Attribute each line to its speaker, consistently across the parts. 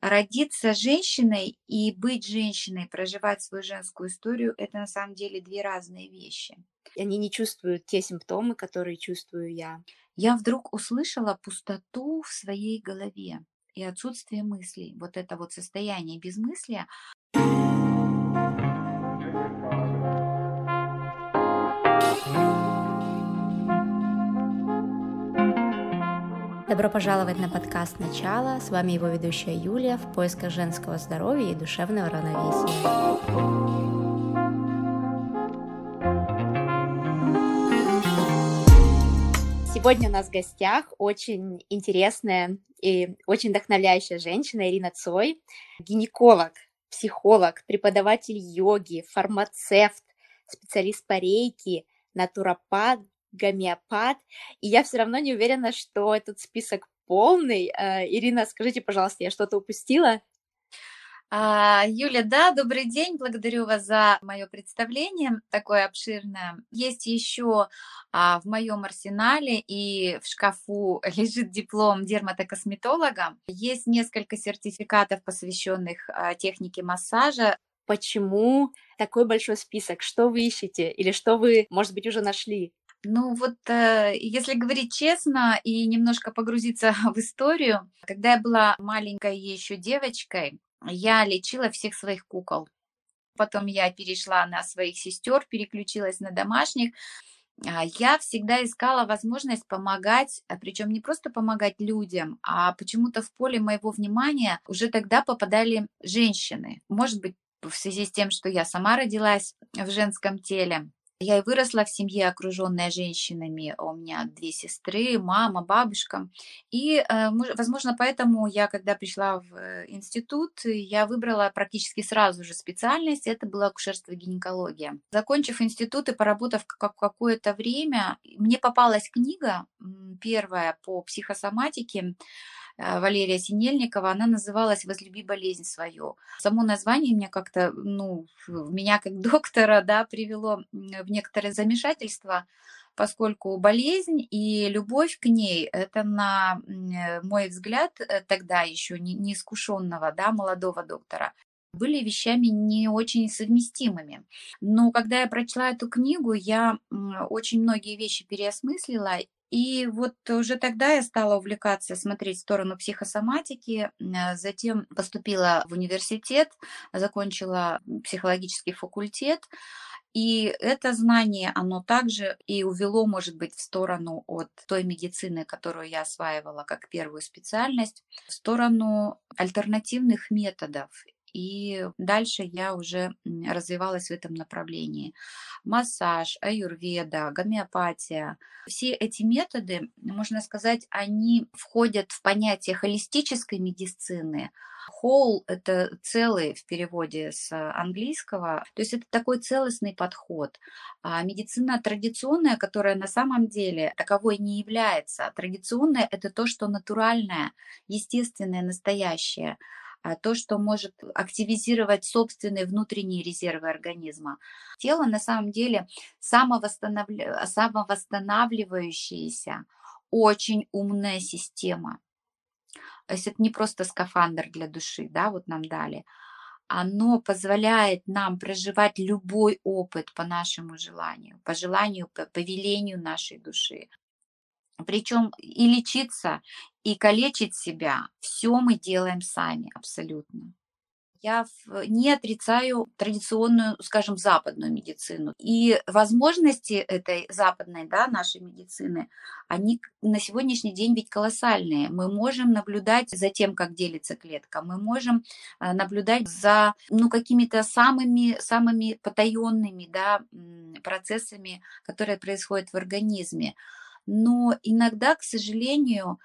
Speaker 1: Родиться женщиной и быть женщиной, проживать свою женскую историю, это на самом деле две разные вещи.
Speaker 2: Они не чувствуют те симптомы, которые чувствую я.
Speaker 1: Я вдруг услышала пустоту в своей голове и отсутствие мыслей. Вот это вот состояние безмыслия.
Speaker 2: Добро пожаловать на подкаст «Начало». С вами его ведущая Юлия в поисках женского здоровья и душевного равновесия. Сегодня у нас в гостях очень интересная и очень вдохновляющая женщина Ирина Цой, гинеколог, психолог, преподаватель йоги, фармацевт, специалист по рейке, натуропат, гомеопат, и я все равно не уверена, что этот список полный. Э, Ирина, скажите, пожалуйста, я что-то упустила?
Speaker 1: А, Юля, да, добрый день, благодарю вас за мое представление, такое обширное. Есть еще а, в моем арсенале и в шкафу лежит диплом дерматокосметолога. Есть несколько сертификатов, посвященных а, технике массажа.
Speaker 2: Почему такой большой список? Что вы ищете или что вы, может быть, уже нашли?
Speaker 1: Ну вот, э, если говорить честно и немножко погрузиться в историю, когда я была маленькой еще девочкой, я лечила всех своих кукол. Потом я перешла на своих сестер, переключилась на домашних. А, я всегда искала возможность помогать, а причем не просто помогать людям, а почему-то в поле моего внимания уже тогда попадали женщины. Может быть, в связи с тем, что я сама родилась в женском теле. Я и выросла в семье, окруженная женщинами. У меня две сестры, мама, бабушка. И, э, возможно, поэтому я, когда пришла в э, институт, я выбрала практически сразу же специальность. Это была акушерство и гинекология. Закончив институт и поработав какое-то время, мне попалась книга первая по психосоматике Валерия Синельникова, она называлась «Возлюби болезнь свою». Само название меня как-то, ну, меня как доктора, да, привело в некоторое замешательство, поскольку болезнь и любовь к ней, это на э, мой взгляд, э, тогда еще не, неискушенного, да, молодого доктора, были вещами не очень совместимыми. Но когда я прочла эту книгу, я очень многие вещи переосмыслила и вот уже тогда я стала увлекаться, смотреть в сторону психосоматики, а, затем поступила в университет, закончила психологический факультет, и это знание, оно также и увело, может быть, в сторону от той медицины, которую я осваивала как первую специальность, в сторону альтернативных методов и дальше я уже развивалась в этом направлении. Массаж, аюрведа, гомеопатия. Все эти методы, можно сказать, они входят в понятие холистической медицины. Whole – это целый в переводе с английского, то есть это такой целостный подход. А медицина традиционная, которая на самом деле таковой не является. Традиционная – это то, что натуральное, естественное, настоящее – то, что может активизировать собственные внутренние резервы организма. Тело на самом деле самовосстанавливающаяся, самовосстанавливающаяся очень умная система. То есть это не просто скафандр для души, да, вот нам дали. Оно позволяет нам проживать любой опыт по нашему желанию, по желанию, по повелению нашей души. Причем и лечиться, и калечить себя, все мы делаем сами абсолютно. Я не отрицаю традиционную, скажем, западную медицину. И возможности этой западной, да, нашей медицины, они на сегодняшний день ведь колоссальные. Мы можем наблюдать за тем, как делится клетка. Мы можем э, наблюдать за ну, какими-то самыми, самыми потаенными да, процессами, которые происходят в организме но иногда, к сожалению,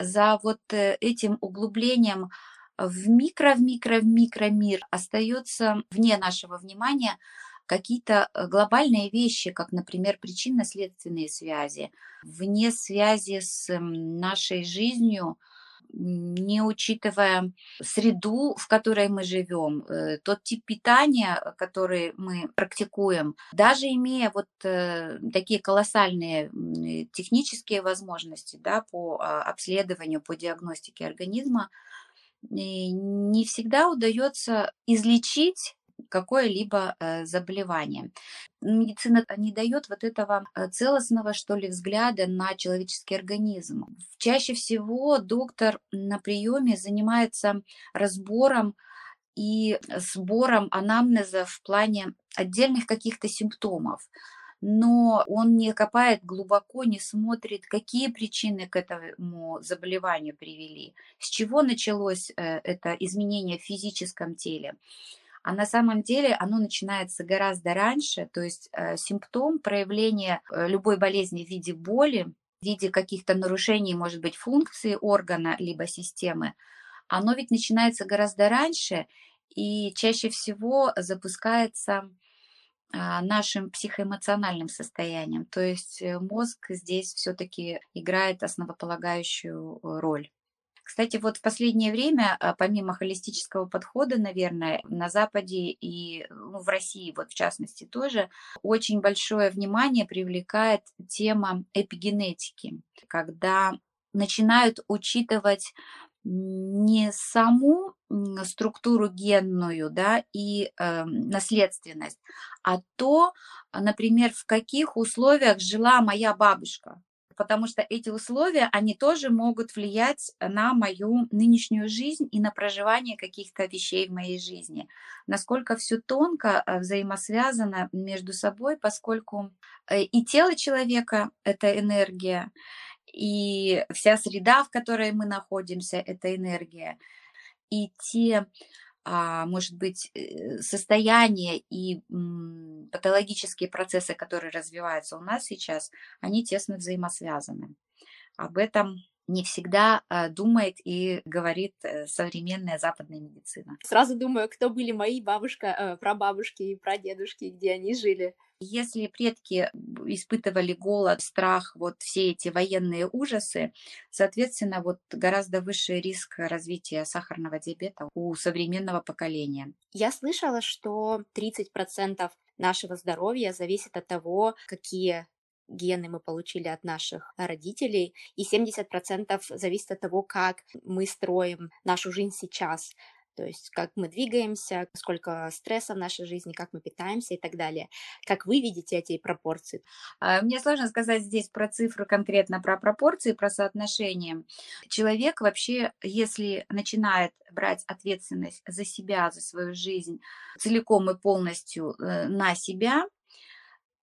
Speaker 1: за вот э, этим углублением в микро, в микро, в микро мир остается вне нашего внимания какие-то э, глобальные вещи, как, например, причинно-следственные связи, вне связи с нашей жизнью, не учитывая среду, в которой мы живем, э, тот тип питания, который мы практикуем, даже имея вот э, такие колоссальные технические возможности да, по а, обследованию, по диагностике организма, не всегда удается излечить какое-либо э, заболевание. Медицина не дает вот этого э, целостного, что ли, взгляда на человеческий организм. Чаще всего доктор на приеме занимается разбором и сбором анамнеза в плане отдельных каких-то симптомов но он не копает глубоко, не смотрит, какие причины к этому заболеванию привели, с чего началось э, это изменение в физическом теле. А на самом деле оно начинается гораздо раньше, то есть э, симптом проявления э, любой болезни в виде боли, в виде каких-то нарушений, может быть, функции органа либо системы, оно ведь начинается гораздо раньше и чаще всего запускается а, нашим психоэмоциональным состоянием. То есть э, мозг здесь все-таки играет основополагающую роль. Кстати, вот в последнее время, а, помимо холистического подхода, наверное, на Западе и ну, в России, вот в частности тоже, очень большое внимание привлекает тема эпигенетики, когда начинают учитывать не саму структуру генную да, и э, наследственность, а то, например, в каких условиях жила моя бабушка. Потому что эти условия, они тоже могут влиять на мою нынешнюю жизнь и на проживание каких-то вещей в моей жизни. Насколько все тонко э, взаимосвязано между собой, поскольку э, и тело человека – это энергия, и вся среда, в которой мы находимся, это энергия. И те, а, может быть, э, состояния и патологические процессы, которые развиваются у нас сейчас, они тесно взаимосвязаны. Об этом не всегда а, думает и говорит э, современная западная медицина.
Speaker 2: Сразу думаю, кто были мои бабушка, э, прабабушки и прадедушки, где они жили.
Speaker 1: Если предки испытывали голод, страх, вот все эти военные ужасы, соответственно, вот гораздо выше риск развития сахарного диабета у современного поколения.
Speaker 2: Я слышала, что 30% нашего здоровья зависит от того, какие гены мы получили от наших родителей, и 70% зависит от того, как мы строим нашу жизнь сейчас. То есть как мы двигаемся, сколько стресса в нашей жизни, как мы питаемся и так далее. Как вы видите эти пропорции?
Speaker 1: А, мне сложно сказать здесь про цифру конкретно, про пропорции, про соотношение. Человек вообще, если начинает брать ответственность за себя, за свою жизнь целиком и полностью э, на себя,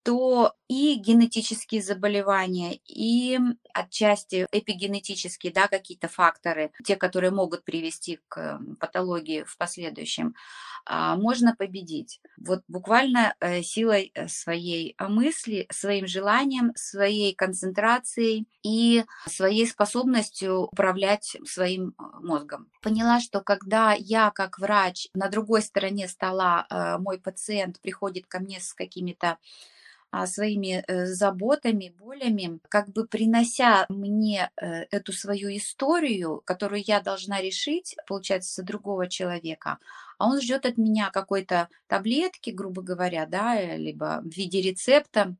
Speaker 1: то и генетические заболевания, и отчасти эпигенетические, да, какие-то факторы, те, которые могут привести к патологии в последующем, а, можно победить. Вот буквально э, силой э, своей мысли, своим желанием, своей концентрацией и своей способностью управлять своим э, мозгом. Поняла, что когда я как врач на другой стороне стола, мой пациент приходит ко мне с какими-то а, своими э, заботами, болями, как бы принося мне э, эту свою историю, которую я должна решить, получается, другого человека, а он ждет от меня какой-то таблетки, грубо говоря, да, э, либо в виде рецепта,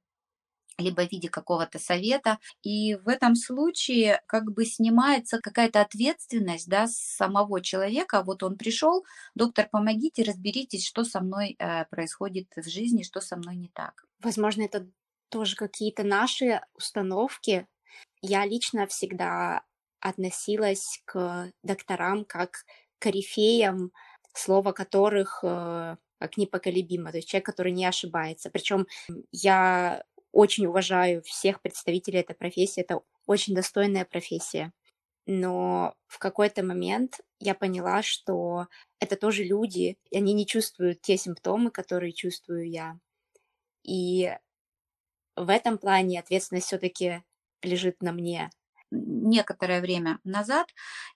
Speaker 1: либо в виде какого-то совета. И в этом случае как бы снимается какая-то ответственность да, с самого человека. Вот он пришел, доктор, помогите, разберитесь, что со мной происходит в жизни, что со мной не так.
Speaker 2: Возможно, это тоже какие-то наши установки. Я лично всегда относилась к докторам как к корифеям, слово которых э, как непоколебимо, то есть человек, который не ошибается. Причем я очень уважаю всех представителей этой профессии, это очень достойная профессия. Но в какой-то момент я поняла, что это тоже люди, и они не чувствуют те симптомы, которые чувствую я. И в этом плане ответственность все-таки лежит на мне.
Speaker 1: Некоторое время назад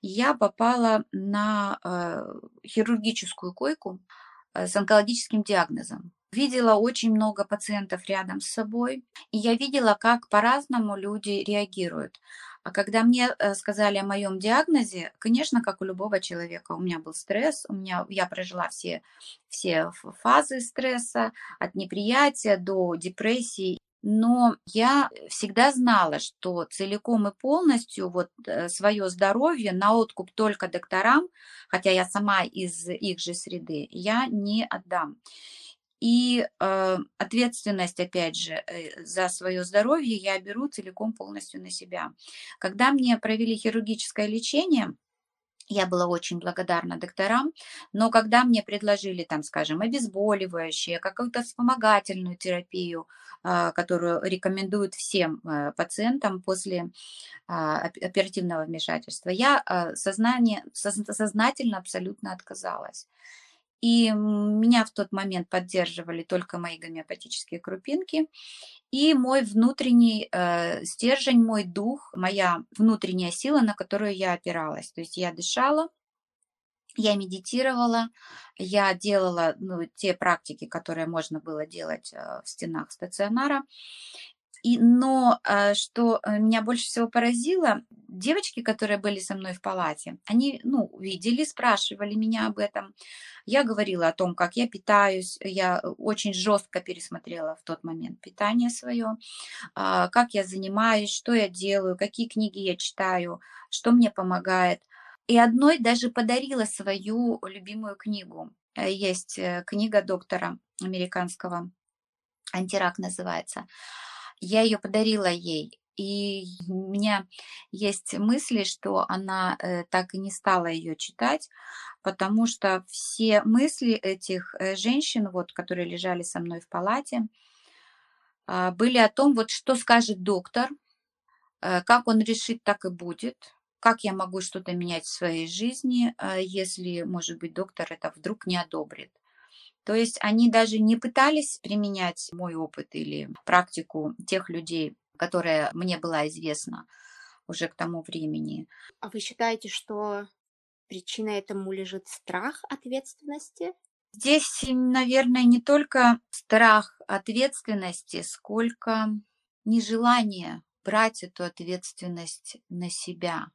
Speaker 1: я попала на э, хирургическую койку э, с онкологическим диагнозом видела очень много пациентов рядом с собой, и я видела, как по-разному люди реагируют. А когда мне э, сказали о моем диагнозе, конечно, как у любого человека, у меня был стресс, у меня, я прожила все, все фазы стресса, от неприятия до депрессии. но я всегда знала, что целиком и полностью вот э, свое здоровье на откуп только докторам, хотя я сама из их же среды, я не отдам. И э, ответственность, опять же, э, за свое здоровье я беру целиком полностью на себя. Когда мне провели хирургическое лечение, я была очень благодарна докторам, но когда мне предложили, там, скажем, обезболивающее, какую-то вспомогательную терапию, а, которую рекомендуют всем э, пациентам после а, оперативного вмешательства, я а, сознание, сознательно абсолютно отказалась. И меня в тот момент поддерживали только мои гомеопатические крупинки. И мой внутренний э, стержень, мой дух, моя внутренняя сила, на которую я опиралась. То есть я дышала, я медитировала, я делала ну, те практики, которые можно было делать э, в стенах стационара. И, но э, что э, меня больше всего поразило, девочки, которые были со мной в палате, они, ну, видели, спрашивали меня об этом. Я говорила о том, как я питаюсь, я очень жестко пересмотрела в тот момент питание свое, а, как я занимаюсь, что я делаю, какие книги я читаю, что мне помогает. И одной даже подарила свою любимую книгу. Э, есть книга доктора американского, антирак называется. Я ее подарила ей, и у меня есть мысли, что она э, так и не стала ее читать, потому что все мысли этих э, женщин, вот, которые лежали со мной в палате, э, были о том, вот что скажет доктор, э, как он решит, так и будет, как я могу что-то менять в своей жизни, если, может быть, доктор это вдруг не одобрит. То есть они даже не пытались применять мой опыт или практику тех людей, которая мне была известна уже к тому времени.
Speaker 2: А вы считаете, что причина этому лежит страх ответственности?
Speaker 1: Здесь, наверное, не только страх ответственности, сколько нежелание брать эту ответственность на себя.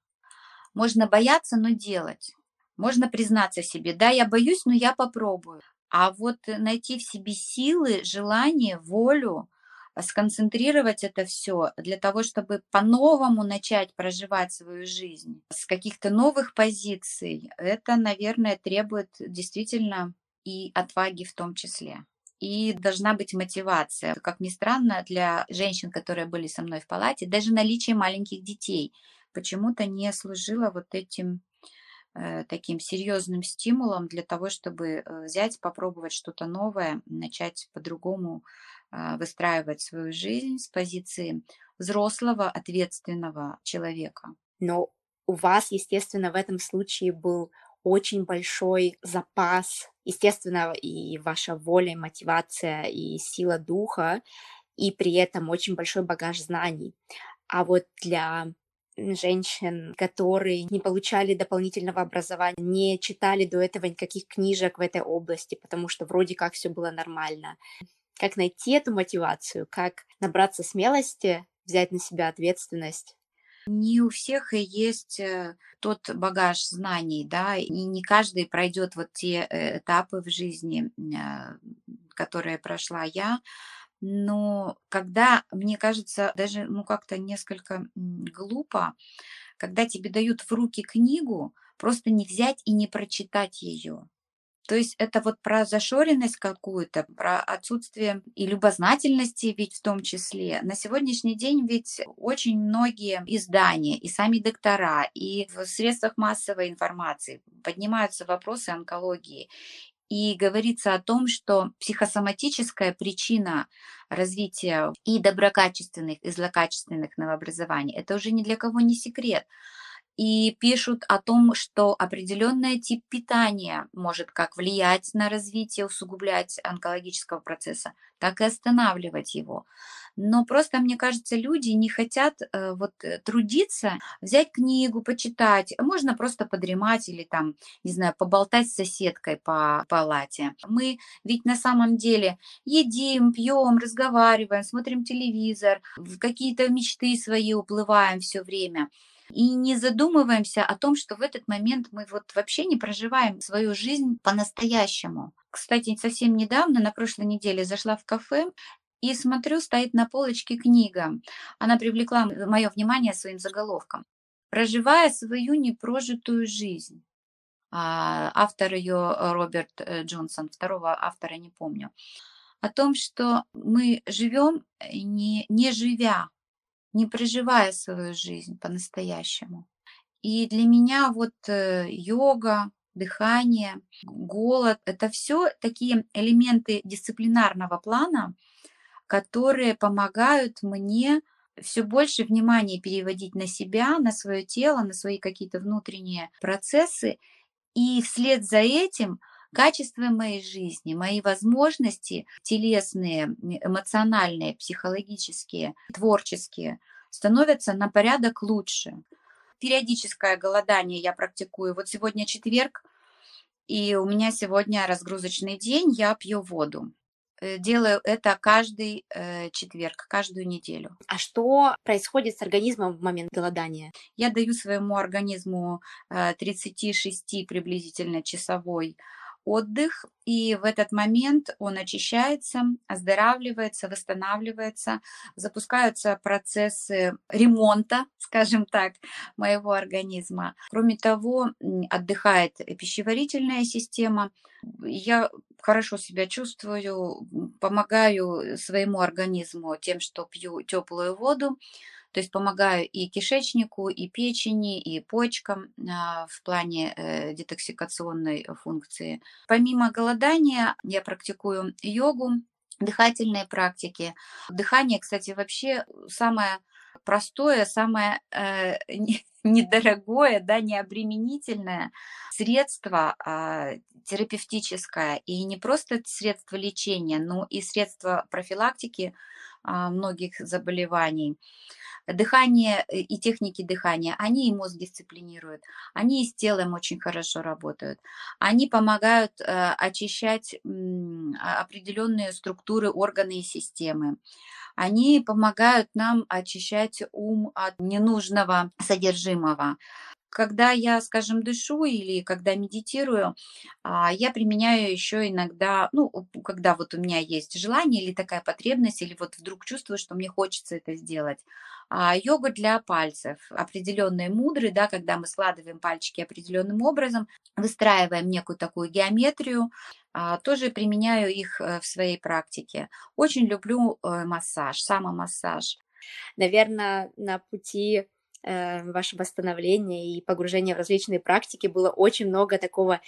Speaker 1: Можно бояться, но делать. Можно признаться себе, да, я боюсь, но я попробую. А вот найти в себе силы, желание, волю, а, сконцентрировать это все для того, чтобы по-новому начать проживать свою жизнь с каких-то новых позиций, это, наверное, требует действительно и отваги в том числе. И должна быть мотивация. Как ни странно, для женщин, которые были со мной в палате, даже наличие маленьких детей почему-то не служило вот этим таким серьезным стимулом для того, чтобы э, взять, попробовать что-то новое, начать по-другому а, выстраивать свою жизнь с позиции взрослого, ответственного человека.
Speaker 2: Но у вас, естественно, в этом случае был очень большой запас, естественно, и ваша воля, мотивация, и сила духа, и при этом очень большой багаж знаний. А вот для женщин, которые не получали дополнительного образования, не читали до этого никаких книжек в этой области, потому что вроде как все было нормально. Как найти эту мотивацию, как набраться смелости, взять на себя ответственность?
Speaker 1: Не у всех и есть э, тот багаж знаний, да, и не каждый пройдет вот те э, этапы в жизни, э, которые прошла я, но когда, мне кажется, даже ну как-то несколько глупо, когда тебе дают в руки книгу, просто не взять и не прочитать ее. То есть это вот про зашоренность какую-то, про отсутствие и любознательности ведь в том числе. На сегодняшний день ведь очень многие издания, и сами доктора, и в средствах массовой информации поднимаются вопросы онкологии и говорится о том, что психосоматическая причина развития и доброкачественных, и злокачественных новообразований, это уже ни для кого не секрет. И пишут о том, что определенный тип питания может как влиять на развитие, усугублять онкологического процесса, так и останавливать его но просто, мне кажется, люди не хотят э, вот э, трудиться, взять книгу, почитать, можно просто подремать или там, не знаю, поболтать с соседкой по палате. Мы ведь на самом деле едим, пьем, разговариваем, смотрим телевизор, в какие-то мечты свои уплываем все время. И не задумываемся о том, что в этот момент мы вот вообще не проживаем свою жизнь по-настоящему. Кстати, совсем недавно, на прошлой неделе, зашла в кафе И смотрю, стоит на полочке книга. Она привлекла мое внимание своим заголовком. «Проживая свою непрожитую жизнь». А, автор ее Роберт э, Джонсон, второго автора не помню. О том, что мы живем, э, не, не живя, не проживая свою жизнь по-настоящему. И для меня вот э, йога, дыхание, голод – это все такие элементы дисциплинарного плана, которые помогают мне все больше внимания переводить на себя, на свое тело, на свои какие-то внутренние процессы. И вслед за этим качество моей жизни, мои возможности телесные, эмоциональные, психологические, творческие становятся на порядок лучше периодическое голодание я практикую. Вот сегодня четверг, и у меня сегодня разгрузочный день, я пью воду. Э, делаю это каждый э, четверг, каждую неделю.
Speaker 2: А что происходит с организмом в момент голодания?
Speaker 1: Я даю своему организму э, 36 приблизительно часовой отдых, и в этот момент он очищается, оздоравливается, восстанавливается, запускаются процессы ремонта, скажем так, моего организма. Кроме того, отдыхает пищеварительная система. Я хорошо себя чувствую, помогаю своему организму тем, что пью теплую воду, то есть помогаю и кишечнику, и печени, и почкам а, в плане э, детоксикационной функции. Помимо голодания я практикую йогу, дыхательные практики. Дыхание, кстати, вообще самое простое, самое э, недорогое, да, необременительное средство э, терапевтическое и не просто средство лечения, но и средство профилактики э, многих заболеваний дыхание э, и техники дыхания, они и мозг дисциплинируют, они и с телом очень хорошо работают, они помогают э, очищать определенные структуры, органы и системы. Они помогают нам очищать ум от ненужного содержимого когда я, скажем, дышу или когда медитирую, а, я применяю еще иногда, ну, когда вот у меня есть желание или такая потребность, или вот вдруг чувствую, что мне хочется это сделать. А йога для пальцев, определенные мудры, да, когда мы складываем пальчики определенным образом, выстраиваем некую такую геометрию, а, тоже применяю их э, в своей практике. Очень люблю э, массаж, самомассаж.
Speaker 2: Наверное, на пути э, вашего становления и погружения в различные практики было очень много такого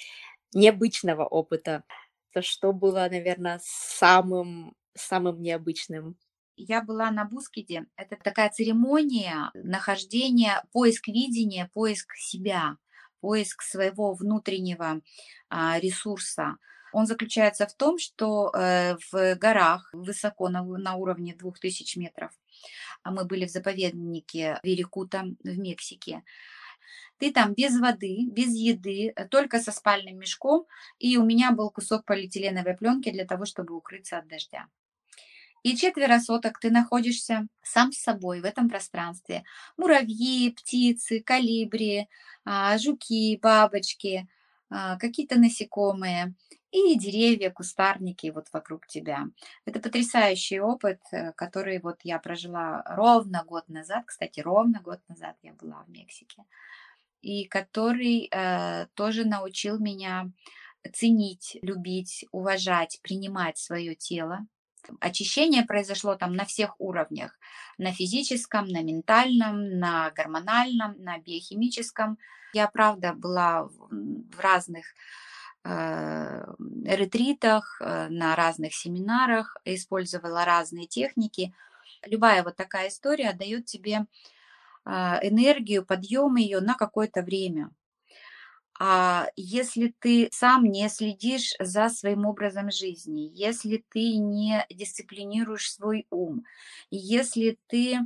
Speaker 2: необычного опыта. То, что было, наверное, самым, самым необычным?
Speaker 1: Я была на Бускиде. Это такая церемония нахождения, поиск видения, поиск себя, поиск своего внутреннего а, ресурса. Он заключается в том, что э, в горах, высоко на, на уровне 2000 метров, мы были в заповеднике Верикута в Мексике, ты там без воды, без еды, э, только со спальным мешком, и у меня был кусок полиэтиленовой пленки для того, чтобы укрыться от дождя. И четверо суток ты находишься сам с собой в этом пространстве. Муравьи, птицы, калибри, а, жуки, бабочки, а, какие-то насекомые и деревья, кустарники вот вокруг тебя. Это потрясающий опыт, э, который вот я прожила ровно год назад, кстати, ровно год назад я была в Мексике, и который э, тоже научил меня ценить, любить, уважать, принимать свое тело. Очищение произошло там на всех уровнях, на физическом, на ментальном, на гормональном, на биохимическом. Я, правда, была в разных ретритах, э, на разных семинарах, использовала разные техники. Любая вот такая история дает тебе а, энергию, подъем ее на какое-то время. А если ты сам не следишь за своим образом жизни, если ты не дисциплинируешь свой ум, если ты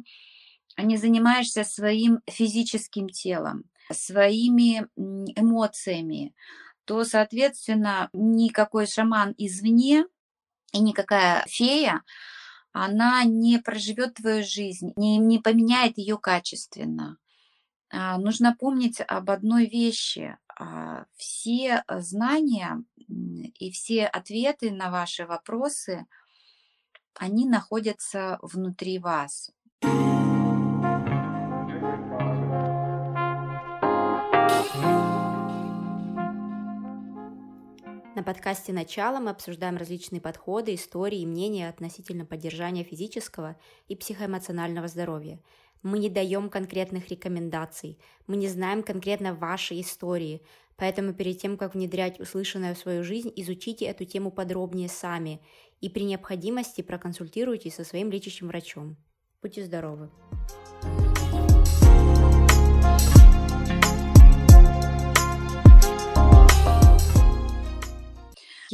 Speaker 1: не занимаешься своим физическим телом, своими эмоциями, то, соответственно, никакой шаман извне и никакая фея, она не проживет твою жизнь, не, не поменяет ее качественно. А, нужно помнить об одной вещи. А, все знания и все ответы на ваши вопросы они находятся внутри вас.
Speaker 2: На подкасте «Начало» мы обсуждаем различные подходы, истории и мнения относительно поддержания физического и психоэмоционального здоровья. Мы не даем конкретных рекомендаций, мы не знаем конкретно вашей истории, поэтому перед тем, как внедрять услышанное в свою жизнь, изучите эту тему подробнее сами и при необходимости проконсультируйтесь со своим лечащим врачом. Будьте здоровы!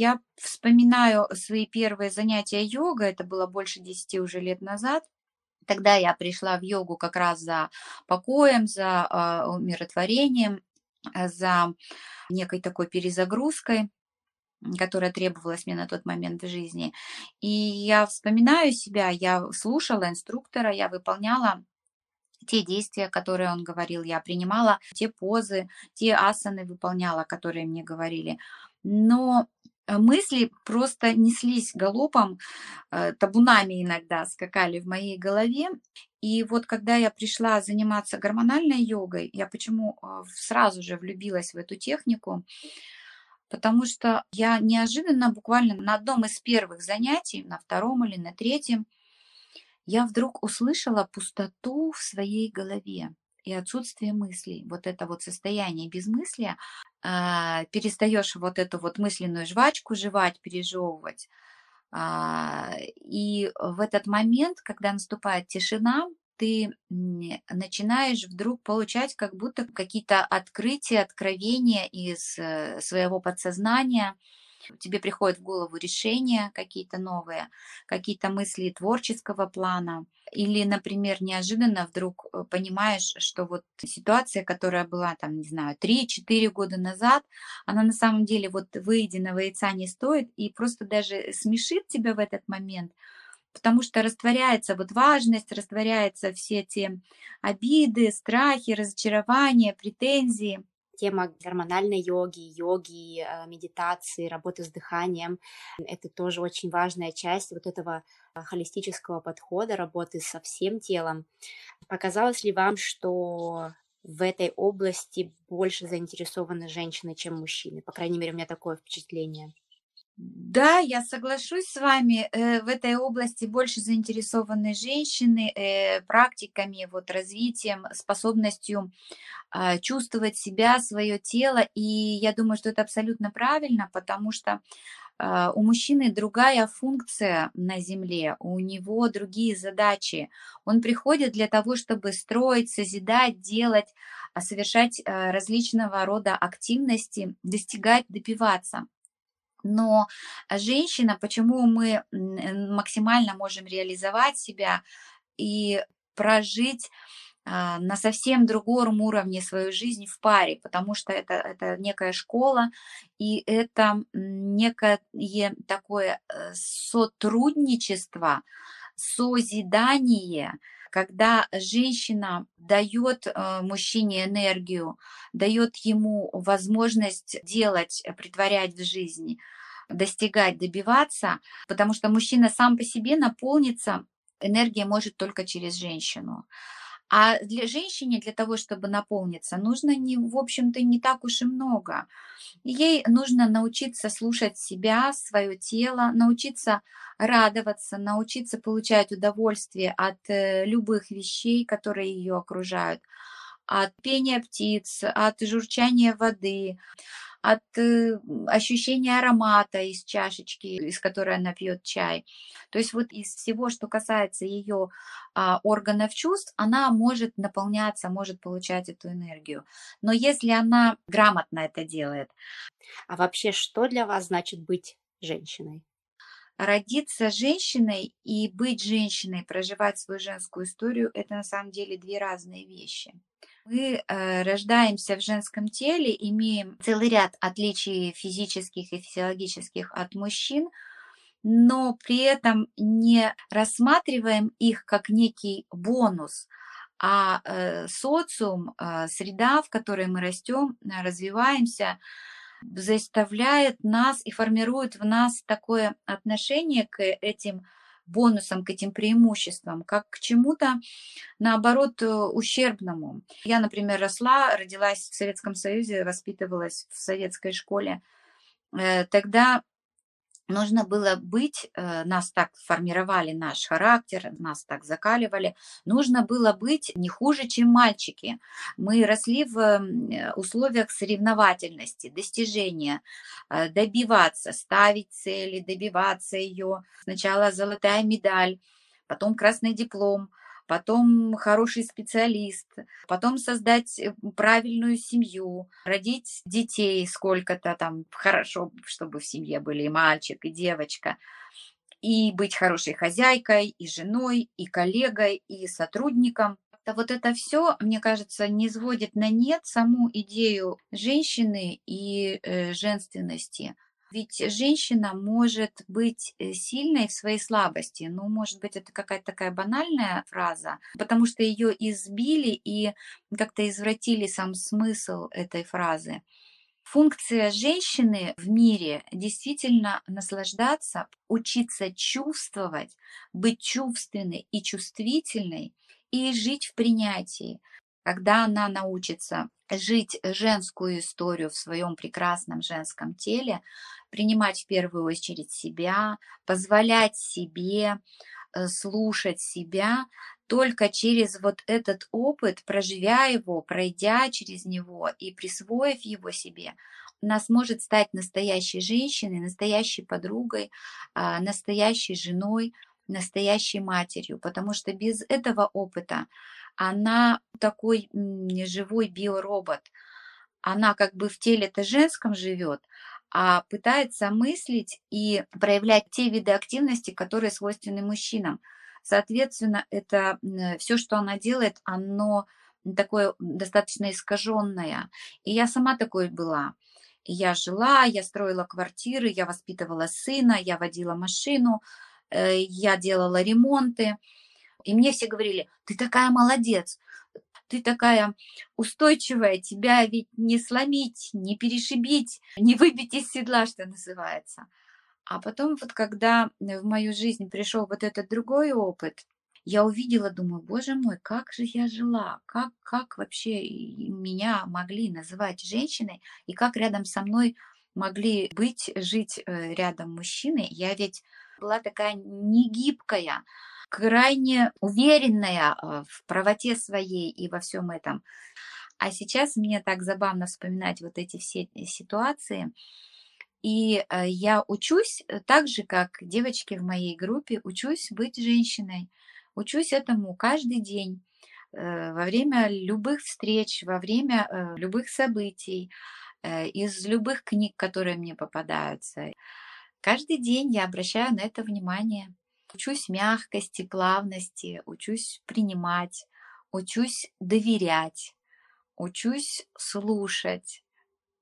Speaker 1: Я вспоминаю свои первые занятия йога, это было больше 10 уже лет назад. Тогда я пришла в йогу как раз за покоем, за э, умиротворением, э, за некой такой перезагрузкой которая требовалась мне на тот момент в жизни. И я вспоминаю себя, я слушала инструктора, я выполняла те действия, которые он говорил, я принимала те позы, те асаны выполняла, которые мне говорили. Но мысли просто неслись галопом, э, табунами иногда скакали в моей голове. И вот когда я пришла заниматься гормональной йогой, я почему э, сразу же влюбилась в эту технику, потому что я неожиданно, буквально на одном из первых занятий, на втором или на третьем, я вдруг услышала пустоту в своей голове и отсутствие мыслей. Вот это вот состояние безмыслия, перестаешь вот эту вот мысленную жвачку жевать, пережевывать. А, и в этот момент, когда наступает тишина, ты начинаешь вдруг получать как будто какие-то открытия, откровения из э, своего подсознания, тебе приходят в голову решения какие-то новые, какие-то мысли творческого плана. Или, например, неожиданно вдруг э, понимаешь, что вот ситуация, которая была там, не знаю, 3-4 года назад, она на самом деле вот выеденного яйца не стоит и просто даже смешит тебя в этот момент, потому что растворяется вот важность, растворяются все те обиды, страхи, разочарования, претензии
Speaker 2: тема гормональной йоги, йоги, э, медитации, работы с дыханием. Это тоже очень важная часть вот этого э, холистического подхода, работы со всем телом. Показалось ли вам, что в этой области больше заинтересованы женщины, чем мужчины? По крайней мере, у меня такое впечатление.
Speaker 1: Да, я соглашусь с вами. Э, в этой области больше заинтересованы женщины э, практиками, вот развитием, способностью а, чувствовать себя, свое тело. И я думаю, что это абсолютно правильно, потому что а, у мужчины другая функция на Земле, у него другие задачи. Он приходит для того, чтобы строить, созидать, делать, а, совершать различного рода активности, достигать, добиваться. Но женщина, почему мы максимально можем реализовать себя и прожить а, на совсем другом уровне свою жизнь в паре, потому что это, это некая школа, и это некое такое э, сотрудничество, созидание, когда женщина дает э, мужчине энергию, дает ему возможность делать, э, притворять в жизни, достигать, добиваться, потому что мужчина сам по себе наполнится, энергия может только через женщину. А для женщины, для того, чтобы наполниться, нужно, не, в общем-то, не так уж и много. Ей нужно научиться слушать себя, свое тело, научиться радоваться, научиться получать удовольствие от э, любых вещей, которые ее окружают, от пения птиц, от журчания воды, от э, ощущения аромата из чашечки, из которой она пьет чай. То есть вот из всего, что касается ее а, органов чувств, она может наполняться, может получать эту энергию. Но если она грамотно это делает.
Speaker 2: А вообще, что для вас значит быть женщиной?
Speaker 1: Родиться женщиной и быть женщиной, проживать свою женскую историю, это на самом деле две разные вещи. Мы э, рождаемся в женском теле, имеем целый ряд отличий физических и физиологических от мужчин, но при этом не рассматриваем их как некий бонус, а э, социум, э, среда, в которой мы растем, развиваемся, заставляет нас и формирует в нас такое отношение к этим бонусом, к этим преимуществам, как к чему-то, наоборот, э, ущербному. Я, например, росла, родилась в Советском Союзе, воспитывалась в советской школе. Э, тогда нужно было быть, э, нас так формировали наш характер, нас так закаливали, нужно было быть не хуже, чем мальчики. Мы росли в э, условиях соревновательности, достижения, э, добиваться, ставить цели, добиваться ее. Сначала золотая медаль, потом красный диплом – потом хороший специалист, потом создать э, правильную семью, родить детей сколько-то там, хорошо, чтобы в семье были и мальчик, и девочка, и быть хорошей хозяйкой, и женой, и коллегой, и сотрудником. Вот это все, мне кажется, не сводит на нет саму идею женщины и э, женственности. Ведь женщина может быть э, сильной в своей слабости. Ну, может быть, это какая-то такая банальная фраза, потому что ее избили и как-то извратили сам смысл этой фразы. Функция женщины в мире действительно наслаждаться, учиться чувствовать, быть чувственной и чувствительной и жить в принятии. Когда она научится жить женскую историю в своем прекрасном женском теле, принимать в первую очередь себя, позволять себе э, слушать себя, только через вот этот опыт, проживя его, пройдя через него и присвоив его себе, она сможет стать настоящей женщиной, настоящей подругой, а, настоящей женой, настоящей матерью, потому что без этого опыта она такой живой биоробот. Она как бы в теле-то женском живет, а пытается мыслить и проявлять те виды активности, которые свойственны мужчинам. Соответственно, это все, что она делает, оно такое достаточно искаженное. И я сама такой была. Я жила, я строила квартиры, я воспитывала сына, я водила машину, э, я делала ремонты. И мне все говорили, ты такая молодец, ты такая устойчивая, тебя ведь не сломить, не перешибить, не выбить из седла, что называется. А потом вот когда в мою жизнь пришел вот этот другой опыт, я увидела, думаю, боже мой, как же я жила, как, как вообще меня могли называть женщиной, и как рядом со мной могли быть, жить э, рядом мужчины. Я ведь была такая негибкая, крайне уверенная а, в правоте своей и во всем этом. А сейчас мне так забавно вспоминать вот эти все ситуации. И э, я учусь э, так же, как девочки в моей группе, учусь быть женщиной. Учусь этому каждый день, э, во время любых встреч, во время любых событий, из любых книг, которые мне попадаются. Каждый день я обращаю на это внимание. Учусь мягкости, плавности, учусь принимать, учусь доверять, учусь слушать,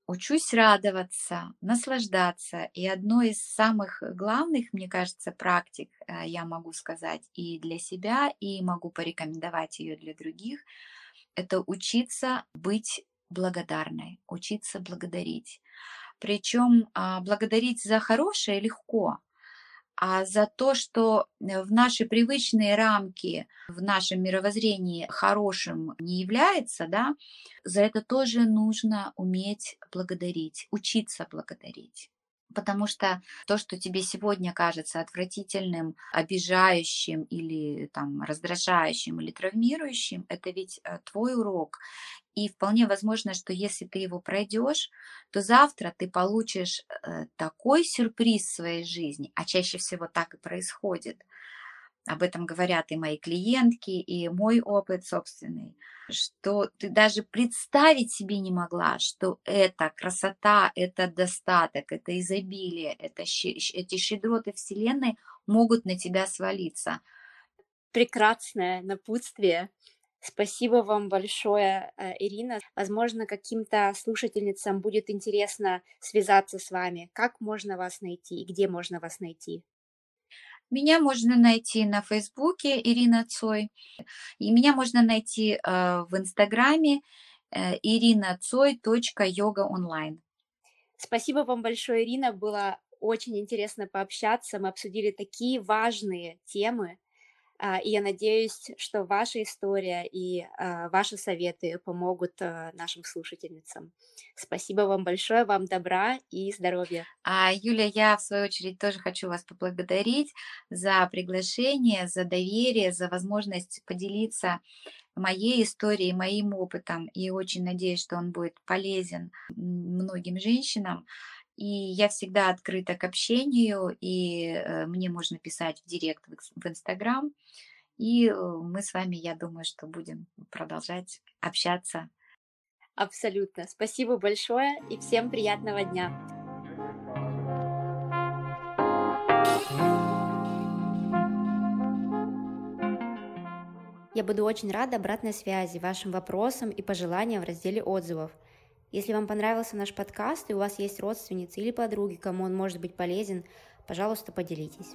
Speaker 1: учусь радоваться, наслаждаться. И одной из самых главных, мне кажется, практик, э, я могу сказать и для себя, и могу порекомендовать ее для других, это учиться быть благодарной, учиться благодарить. Причем а, благодарить за хорошее легко, а за то, что э, в наши привычные рамки, в нашем мировоззрении хорошим не является, да, за это тоже нужно уметь благодарить, учиться благодарить. Потому что то, что тебе сегодня кажется отвратительным, обижающим или там, раздражающим или травмирующим, это ведь э, твой урок. И вполне возможно, что если ты его пройдешь, то завтра ты получишь э, такой сюрприз в своей жизни, а чаще всего так и происходит. Об этом говорят и мои клиентки, и мой опыт собственный, что ты даже представить себе не могла, что это красота, это достаток, это изобилие, это, эти щедроты Вселенной могут на тебя свалиться.
Speaker 2: Прекрасное напутствие. Спасибо вам большое, э, Ирина. Возможно, каким-то слушательницам будет интересно связаться с вами. Как можно вас найти и где можно вас найти?
Speaker 1: Меня можно найти на Фейсбуке Ирина Цой. И меня можно найти э, в Инстаграме э, ирина Цой. Йога онлайн.
Speaker 2: Спасибо вам большое, Ирина. Было очень интересно пообщаться. Мы обсудили такие важные темы, и я надеюсь, что ваша история и а, ваши советы помогут а, нашим слушательницам. Спасибо вам большое, вам добра и здоровья.
Speaker 1: А, Юля, я в свою очередь тоже хочу вас поблагодарить за приглашение, за доверие, за возможность поделиться моей историей, моим опытом. И очень надеюсь, что он будет полезен многим женщинам. И я всегда открыта к общению, и э, мне можно писать в директ в Инстаграм. И э, мы с вами, я думаю, что будем продолжать общаться.
Speaker 2: Абсолютно. Спасибо большое и всем приятного дня. Я буду очень рада обратной связи, вашим вопросам и пожеланиям в разделе отзывов – если вам понравился наш подкаст и у вас есть родственницы или подруги, кому он может быть полезен, пожалуйста, поделитесь.